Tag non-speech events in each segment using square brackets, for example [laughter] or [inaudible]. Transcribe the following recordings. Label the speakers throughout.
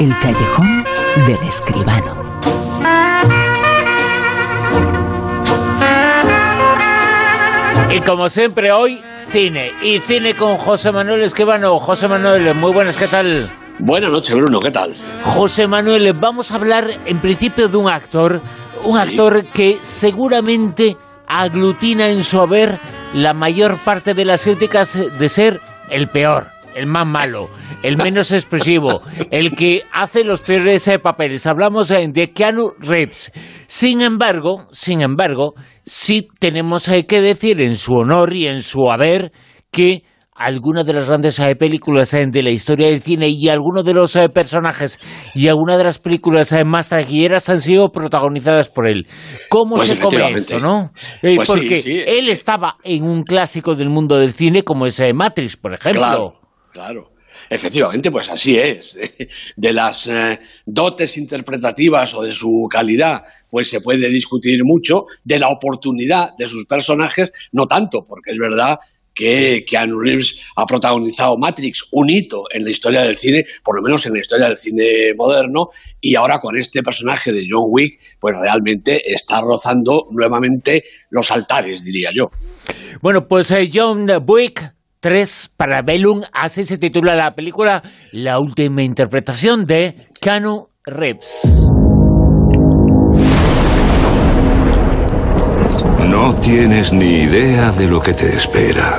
Speaker 1: El callejón del escribano.
Speaker 2: Y como siempre hoy, cine. Y cine con José Manuel Escribano. José Manuel, muy buenas, ¿qué tal?
Speaker 3: Buenas noches, Bruno, ¿qué tal?
Speaker 2: José Manuel, vamos a hablar en principio de un actor, un actor que seguramente aglutina en su haber la mayor parte de las críticas de ser el peor, el más malo, el menos expresivo, el que hace los peores eh, papeles. Hablamos eh, de Keanu Reeves. Sin embargo, sin embargo, sí tenemos eh, que decir en su honor y en su haber que algunas de las grandes películas de la historia del cine y algunos de los personajes y algunas de las películas más taquilleras han sido protagonizadas por él. ¿Cómo
Speaker 3: Pues
Speaker 2: se come esto, no?
Speaker 3: Pues
Speaker 2: porque
Speaker 3: sí.
Speaker 2: él estaba en un clásico del mundo del cine como es Matrix, por ejemplo.
Speaker 3: Claro, claro. Efectivamente, pues así es. [laughs] De las eh, dotes interpretativas o de su calidad, pues se puede discutir mucho. De la oportunidad de sus personajes, no tanto, porque es verdad que Keanu Reeves ha protagonizado Matrix, un hito en la historia del cine, por lo menos en la historia del cine moderno, y ahora con este personaje de John Wick, pues realmente está rozando nuevamente los altares, diría yo.
Speaker 2: Bueno, pues eh, John Wick 3 para Bellum, así se titula la película, la última interpretación de Keanu Reeves.
Speaker 4: No tienes ni idea de lo que te espera.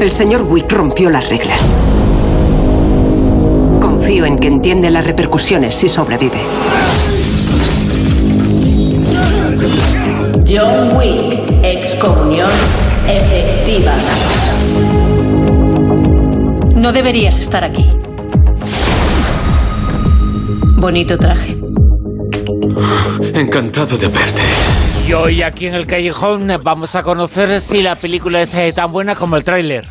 Speaker 5: El señor Wick rompió las reglas. Confío en que entiende las repercusiones si sobrevive.
Speaker 6: John Wick, excomunión efectiva.
Speaker 7: No deberías estar aquí. Bonito traje.
Speaker 8: Encantado de verte.
Speaker 2: Y hoy aquí en el callejón vamos a conocer si la película es eh, tan buena como el tráiler.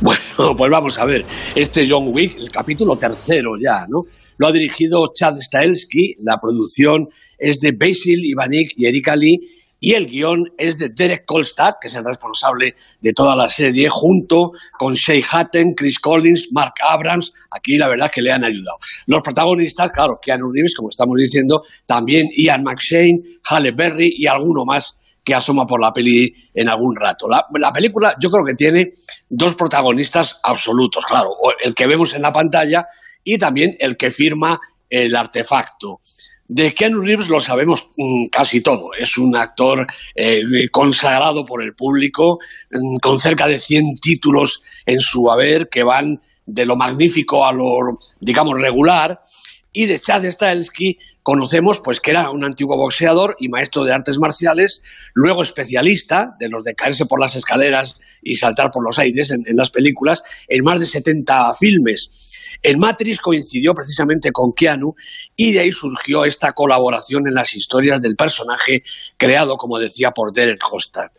Speaker 3: Bueno, pues vamos a ver. Este John Wick, el capítulo tercero ya, ¿no? Lo ha dirigido Chad Stahelski, la producción es de Basil Ivanik y Erika Lee, y el guion es de Derek Kolstad, que es el responsable de toda la serie, junto con Shay Hatton, Chris Collins, Mark Abrams. Aquí la verdad que le han ayudado. Los protagonistas, claro, Keanu Reeves, como estamos diciendo, también Ian McShane, Halle Berry y alguno más que asoma por la peli en algún rato. La, la película yo creo que tiene dos protagonistas absolutos, claro, el que vemos en la pantalla y también el que firma el artefacto. De Keanu Reeves lo sabemos mm, casi todo. Es un actor eh, consagrado por el público, mm, con cerca de 100 títulos en su haber que van de lo magnífico a lo, digamos, regular. Y de Chad Stahelski conocemos pues que era un antiguo boxeador y maestro de artes marciales, luego especialista de los de caerse por las escaleras y saltar por los aires en, las películas, en más de 70 filmes. En Matrix coincidió precisamente con Keanu y de ahí surgió esta colaboración en las historias del personaje creado, como decía, por Derek Hostad.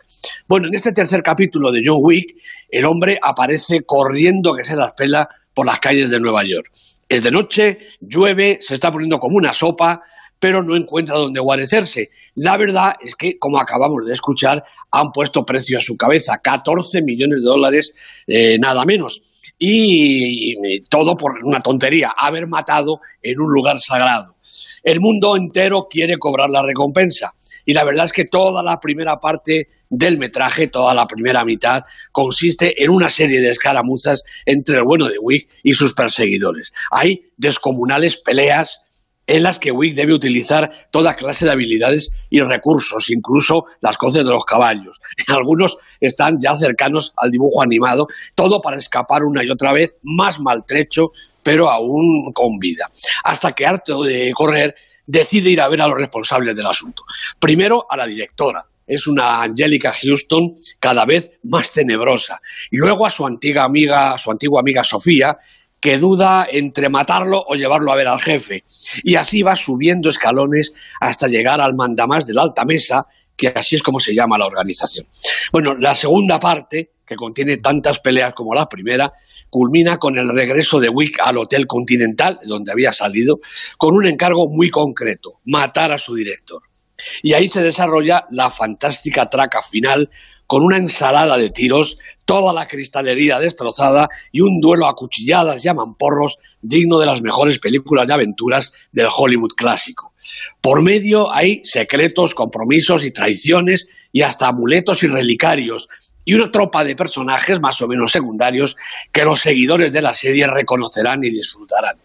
Speaker 3: Bueno, en este tercer capítulo de John Wick, el hombre aparece corriendo que se las pela por las calles de Nueva York. Es de noche, llueve, se está poniendo como una sopa, pero no encuentra dónde guarecerse. La verdad es que, como acabamos de escuchar, han puesto precio a su cabeza, 14 millones de dólares, eh, nada menos. Y, y todo por una tontería, haber matado en un lugar sagrado. El mundo entero quiere cobrar la recompensa. Y la verdad es que toda la primera parte del metraje, toda la primera mitad, consiste en una serie de escaramuzas entre el bueno de Wick y sus perseguidores. Hay descomunales peleas en las que Wick debe utilizar toda clase de habilidades y recursos, incluso las coces de los caballos. [laughs] Algunos están ya cercanos al dibujo animado, todo para escapar una y otra vez, más maltrecho, pero aún con vida. Hasta que, harto de correr, decide ir a ver a los responsables del asunto. Primero a la directora, es una Angélica Houston cada vez más tenebrosa. Y luego a su antigua amiga, su antigua amiga Sofía, que duda entre matarlo o llevarlo a ver al jefe. Y así va subiendo escalones hasta llegar al mandamás de la alta mesa, que así es como se llama la organización. Bueno, la segunda parte, que contiene tantas peleas como la primera, culmina con el regreso de Wick al Hotel Continental, de donde había salido, con un encargo muy concreto, matar a su director. Y ahí se desarrolla la fantástica traca final con una ensalada de tiros, toda la cristalería destrozada y un duelo a cuchilladas y a mamporros digno de las mejores películas de aventuras del Hollywood clásico. Por medio hay secretos, compromisos y traiciones y hasta amuletos y relicarios y una tropa de personajes más o menos secundarios que los seguidores de la serie reconocerán y disfrutarán.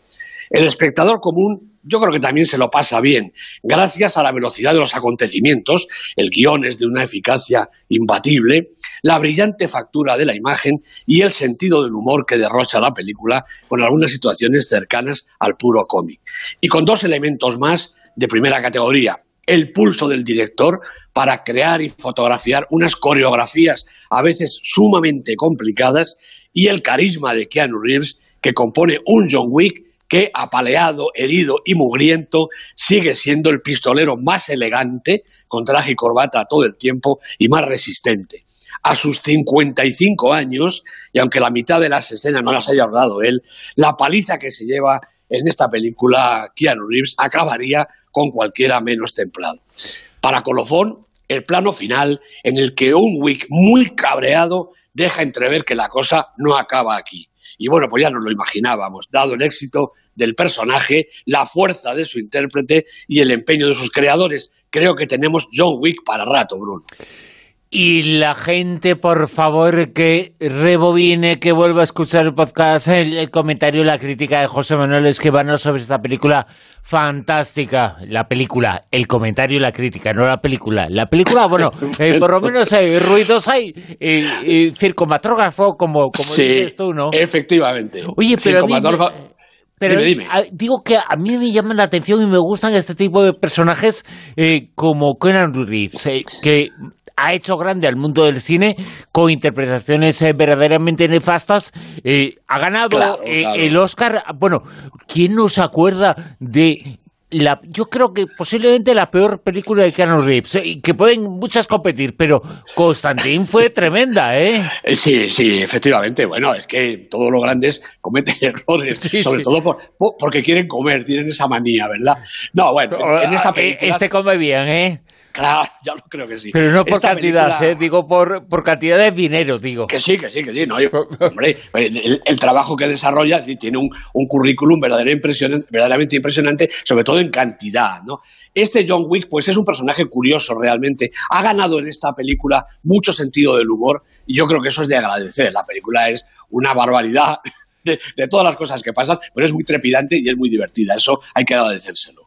Speaker 3: El espectador común yo creo que también se lo pasa bien, gracias a la velocidad de los acontecimientos, el guion es de una eficacia imbatible, la brillante factura de la imagen y el sentido del humor que derrocha la película con algunas situaciones cercanas al puro cómic. Y con dos elementos más de primera categoría, el pulso del director para crear y fotografiar unas coreografías a veces sumamente complicadas y el carisma de Keanu Reeves que compone un John Wick que, apaleado, herido y mugriento, sigue siendo el pistolero más elegante, con traje y corbata todo el tiempo, y más resistente. A sus 55 años, y aunque la mitad de las escenas no las haya rodado él, la paliza que se lleva en esta película Keanu Reeves acabaría con cualquiera menos templado. Para Colofón, el plano final en el que un Wick muy cabreado deja entrever que la cosa no acaba aquí. Y bueno, pues ya nos lo imaginábamos, dado el éxito del personaje, la fuerza de su intérprete y el empeño de sus creadores. Creo que tenemos John Wick para rato, Bruno.
Speaker 2: Y la gente, por favor, que rebobine, que vuelva a escuchar el podcast, el, comentario y la crítica de José Manuel Esquivano sobre esta película fantástica. La película, el comentario y la crítica, no la película. La película, bueno, [laughs] eh, por lo menos hay ruidos, hay eh, circomatógrafo, como, como dices tú, ¿no?
Speaker 3: efectivamente.
Speaker 2: Oye, pero pero digo que a mí me llaman la atención y me gustan este tipo de personajes eh, como Conan Reeves, eh, que ha hecho grande al mundo del cine con interpretaciones eh, verdaderamente nefastas. ha ganado el Oscar. Bueno, ¿quién no se acuerda de yo creo que posiblemente la peor película de Keanu Reeves, eh, que pueden muchas competir, pero Constantín fue [laughs] tremenda, ¿eh?
Speaker 3: ¿eh? Sí, sí, efectivamente. Bueno, es que todos los grandes cometen [laughs] errores, sobre todo porque quieren comer, tienen esa manía, ¿verdad? No, bueno, en esta
Speaker 2: eh, película... Este come bien, ¿eh?
Speaker 3: Claro, [laughs] ya lo creo que sí.
Speaker 2: Pero no por cantidad, ¿eh? digo por, por cantidad de dinero, digo.
Speaker 3: Que sí, que sí, que sí. No, [laughs] hombre, el, trabajo que desarrolla tiene un, un currículum verdaderamente impresionante, verdaderamente impresionante, sobre todo en cantidad, ¿no? Este John Wick, pues es un personaje curioso realmente. Ha ganado en esta película mucho sentido del humor y yo creo que eso es de agradecer. La película es una barbaridad [laughs] de, de todas las cosas que pasan, pero es muy trepidante y es muy divertida. Eso hay que agradecérselo.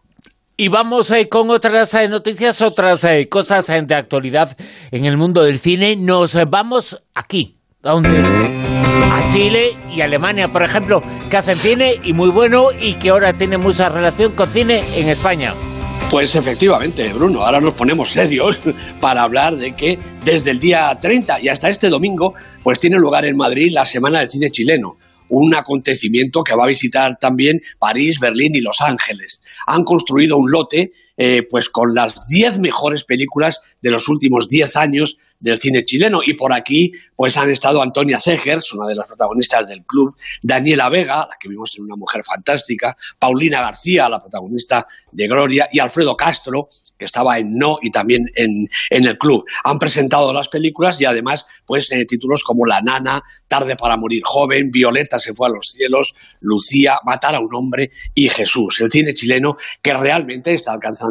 Speaker 2: Y vamos eh, con otras eh, noticias, otras eh, cosas de actualidad en el mundo del cine. Nos vamos aquí, a Chile y Alemania, por ejemplo, que hacen cine y muy bueno y que ahora tiene mucha relación con cine en España.
Speaker 3: Pues efectivamente, Bruno, ahora nos ponemos serios [laughs] para hablar de que desde el día 30 y hasta este domingo, pues tiene lugar en Madrid la Semana del Cine Chileno un acontecimiento que va a visitar también París, Berlín y Los Ángeles. Han construido un lote eh, pues con las 10 mejores películas de los últimos 10 años del cine chileno. Y por aquí pues han estado Antonia Zegers, una de las protagonistas del club, Daniela Vega, la que vimos en Una Mujer Fantástica, Paulina García, la protagonista de Gloria, y Alfredo Castro, que estaba en No y también en, el club. Han presentado las películas y además pues eh, títulos como La Nana, Tarde para morir joven, Violeta se fue a los cielos, Lucía, Matar a un hombre y Jesús. El cine chileno que realmente está alcanzando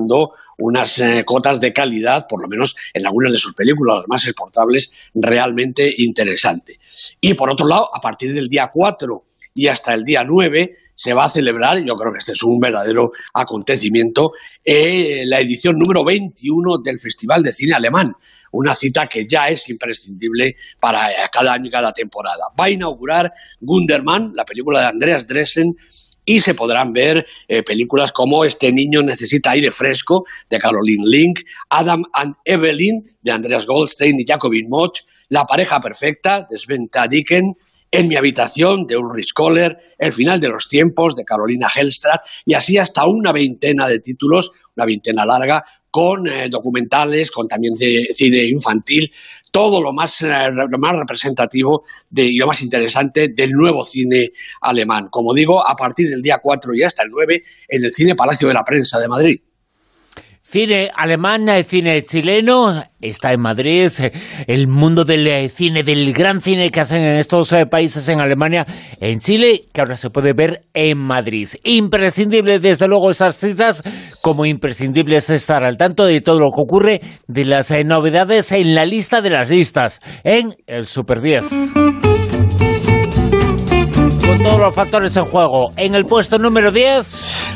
Speaker 3: unas eh, cotas de calidad, por lo menos en algunas de sus películas, las más exportables, realmente interesante. Y por otro lado, a partir del día 4 y hasta el día 9 se va a celebrar, yo creo que este es un verdadero acontecimiento, eh, la edición número 21 del Festival de Cine Alemán, una cita que ya es imprescindible para cada año y cada temporada. Va a inaugurar Gunderman, la película de Andreas Dressen, y se podrán ver eh, películas como Este niño necesita aire fresco de Caroline Link, Adam and Evelyn de Andreas Goldstein y Jacobin Moch, La pareja perfecta de Sven Tadiken, En mi habitación de Ulrich Kohler, El final de los tiempos de Carolina Hellstradt y así hasta una veintena de títulos, una veintena larga, con eh, documentales, con también cine infantil, todo lo más, eh, lo más representativo de, y lo más interesante del nuevo cine alemán. Como digo, a partir del día 4 y hasta el 9 en el Cine Palacio de la Prensa de Madrid.
Speaker 2: Cine alemán, eh, cine chileno, está en Madrid, eh, el mundo del eh, cine, del gran cine que hacen en estos países, en Alemania, en Chile, que ahora se puede ver en Madrid. Imprescindible, desde luego, esas citas, como imprescindible es estar al tanto de todo lo que ocurre, de las novedades en la lista de las listas, en el Super 10 todos los factores en juego. En el puesto número 10.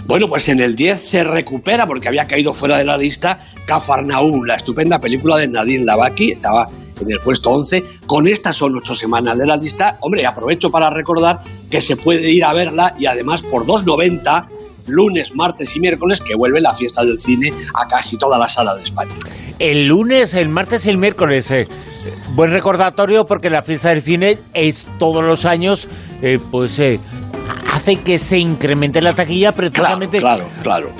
Speaker 3: Bueno, pues en el 10 se recupera porque había caído fuera de la lista Cafarnaúm, la estupenda película de Nadine Lavaki. Estaba en el puesto 11. Con estas son ocho semanas de la lista. Hombre, aprovecho para recordar que se puede ir a verla y además por 2.90 lunes, martes y miércoles que vuelve la fiesta del cine a casi todas las salas de España.
Speaker 2: El lunes, el martes y el miércoles. Eh, buen recordatorio porque la fiesta del cine es todos los años, eh, pues eh, hace que se incremente la taquilla precisamente.
Speaker 3: Claro, claro.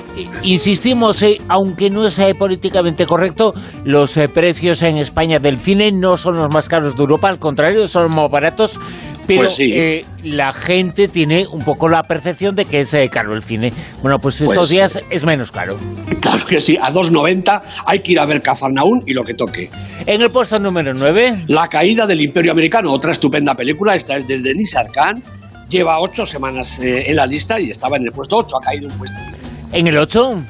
Speaker 2: Insistimos, aunque no sea políticamente correcto, los precios en España del cine no son los más caros de Europa, al contrario, son más baratos pero pues eh, la gente tiene un poco la percepción de que es eh, caro el cine. Bueno, pues estos pues días es menos caro.
Speaker 3: Claro que sí, a 2.90 hay que ir a ver Cafarnaún y lo que toque.
Speaker 2: En el puesto número 9.
Speaker 3: La caída del Imperio Americano, otra estupenda película, esta es de Denis Arcand, lleva ocho semanas eh, en la lista y estaba en el puesto 8, ha caído un puesto.
Speaker 2: ¿En el 8?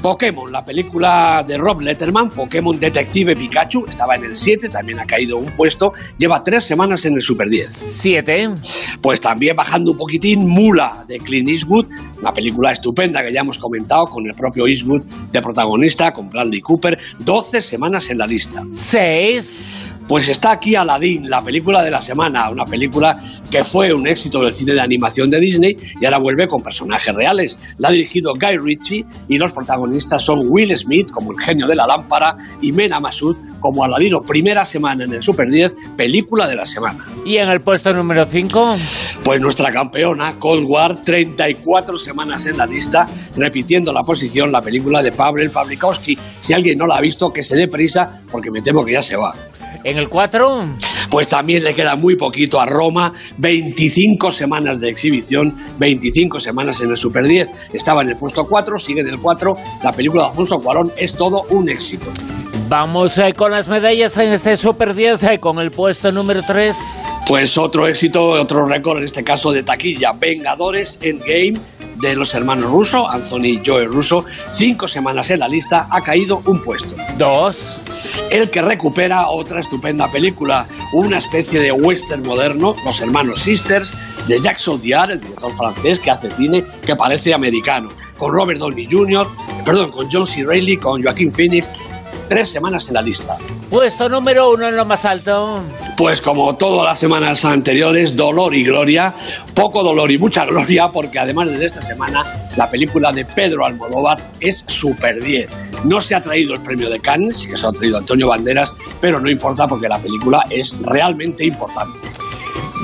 Speaker 3: Pokémon, la película de Rob Letterman, Pokémon Detective Pikachu, estaba en el 7, también ha caído un puesto, lleva tres semanas en el Super 10.
Speaker 2: 7.
Speaker 3: Pues también bajando un poquitín, Mula de Clint Eastwood, una película estupenda que ya hemos comentado con el propio Eastwood de protagonista, con Bradley Cooper, 12 semanas en la lista.
Speaker 2: 6.
Speaker 3: Pues está aquí Aladdin, la película de la semana, una película que fue un éxito del cine de animación de Disney y ahora vuelve con personajes reales. La ha dirigido Guy Ritchie y los protagonistas son Will Smith como el genio de la lámpara y Mena Masud como Aladino. Primera semana en el Super 10, película de la semana.
Speaker 2: ¿Y en el puesto número 5?
Speaker 3: Pues nuestra campeona, Cold War, 34 semanas en la lista, repitiendo la posición, la película de Pavel Pavlikovsky. Si alguien no la ha visto, que se dé prisa porque me temo que ya se va.
Speaker 2: En el 4.
Speaker 3: Pues también le queda muy poquito a Roma, 25 semanas de exhibición, 25 semanas en el Super 10. Estaba en el puesto 4, sigue en el 4. La película de Alfonso Cuarón es todo un éxito.
Speaker 2: Vamos eh, con las medallas en este Super 10, eh, con el puesto número 3.
Speaker 3: Pues otro éxito, otro récord en este caso de taquilla. Vengadores Endgame de los hermanos Russo, Anthony y Joe Russo, cinco semanas en la lista, ha caído un puesto.
Speaker 2: Dos.
Speaker 3: El que recupera otra estupenda película, una especie de western moderno, Los hermanos Sisters, de Jacques Audiard, el director francés que hace cine que parece americano, con Robert Downey Jr., perdón, con John C. Reilly, con Joaquín Phoenix, tres semanas en la lista.
Speaker 2: Puesto número uno en lo más alto.
Speaker 3: Pues como todas las semanas anteriores, dolor y gloria, poco dolor y mucha gloria, porque además de esta semana, la película de Pedro Almodóvar es Super 10. No se ha traído el premio de Cannes, sí que se ha traído Antonio Banderas, pero no importa porque la película es realmente importante.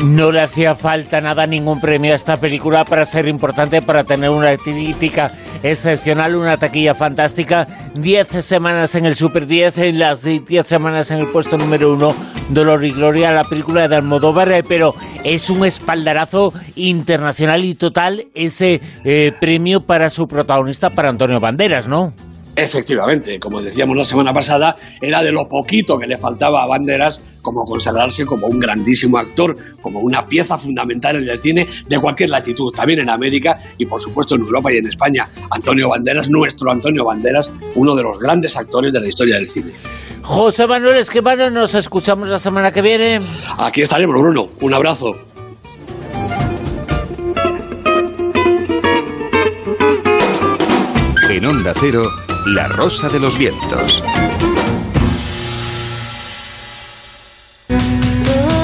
Speaker 2: No le hacía falta nada, ningún premio a esta película para ser importante, para tener una crítica excepcional, una taquilla fantástica. Diez semanas en el Super 10, en las diez semanas en el puesto número uno, Dolor y Gloria, la película de Almodóvar, eh, pero es un espaldarazo internacional y total ese eh, premio para su protagonista, para Antonio Banderas, ¿no?
Speaker 3: Efectivamente, como decíamos la semana pasada, era de lo poquito que le faltaba a Banderas como consagrarse como un grandísimo actor, como una pieza fundamental en el cine de cualquier latitud, también en América y por supuesto en Europa y en España. Antonio Banderas, nuestro Antonio Banderas, uno de los grandes actores de la historia del cine.
Speaker 2: José Manuel Esquivano, nos escuchamos la semana que viene.
Speaker 3: Aquí estaremos, Bruno. Un abrazo.
Speaker 4: En Onda Cero. La Rosa de los Vientos.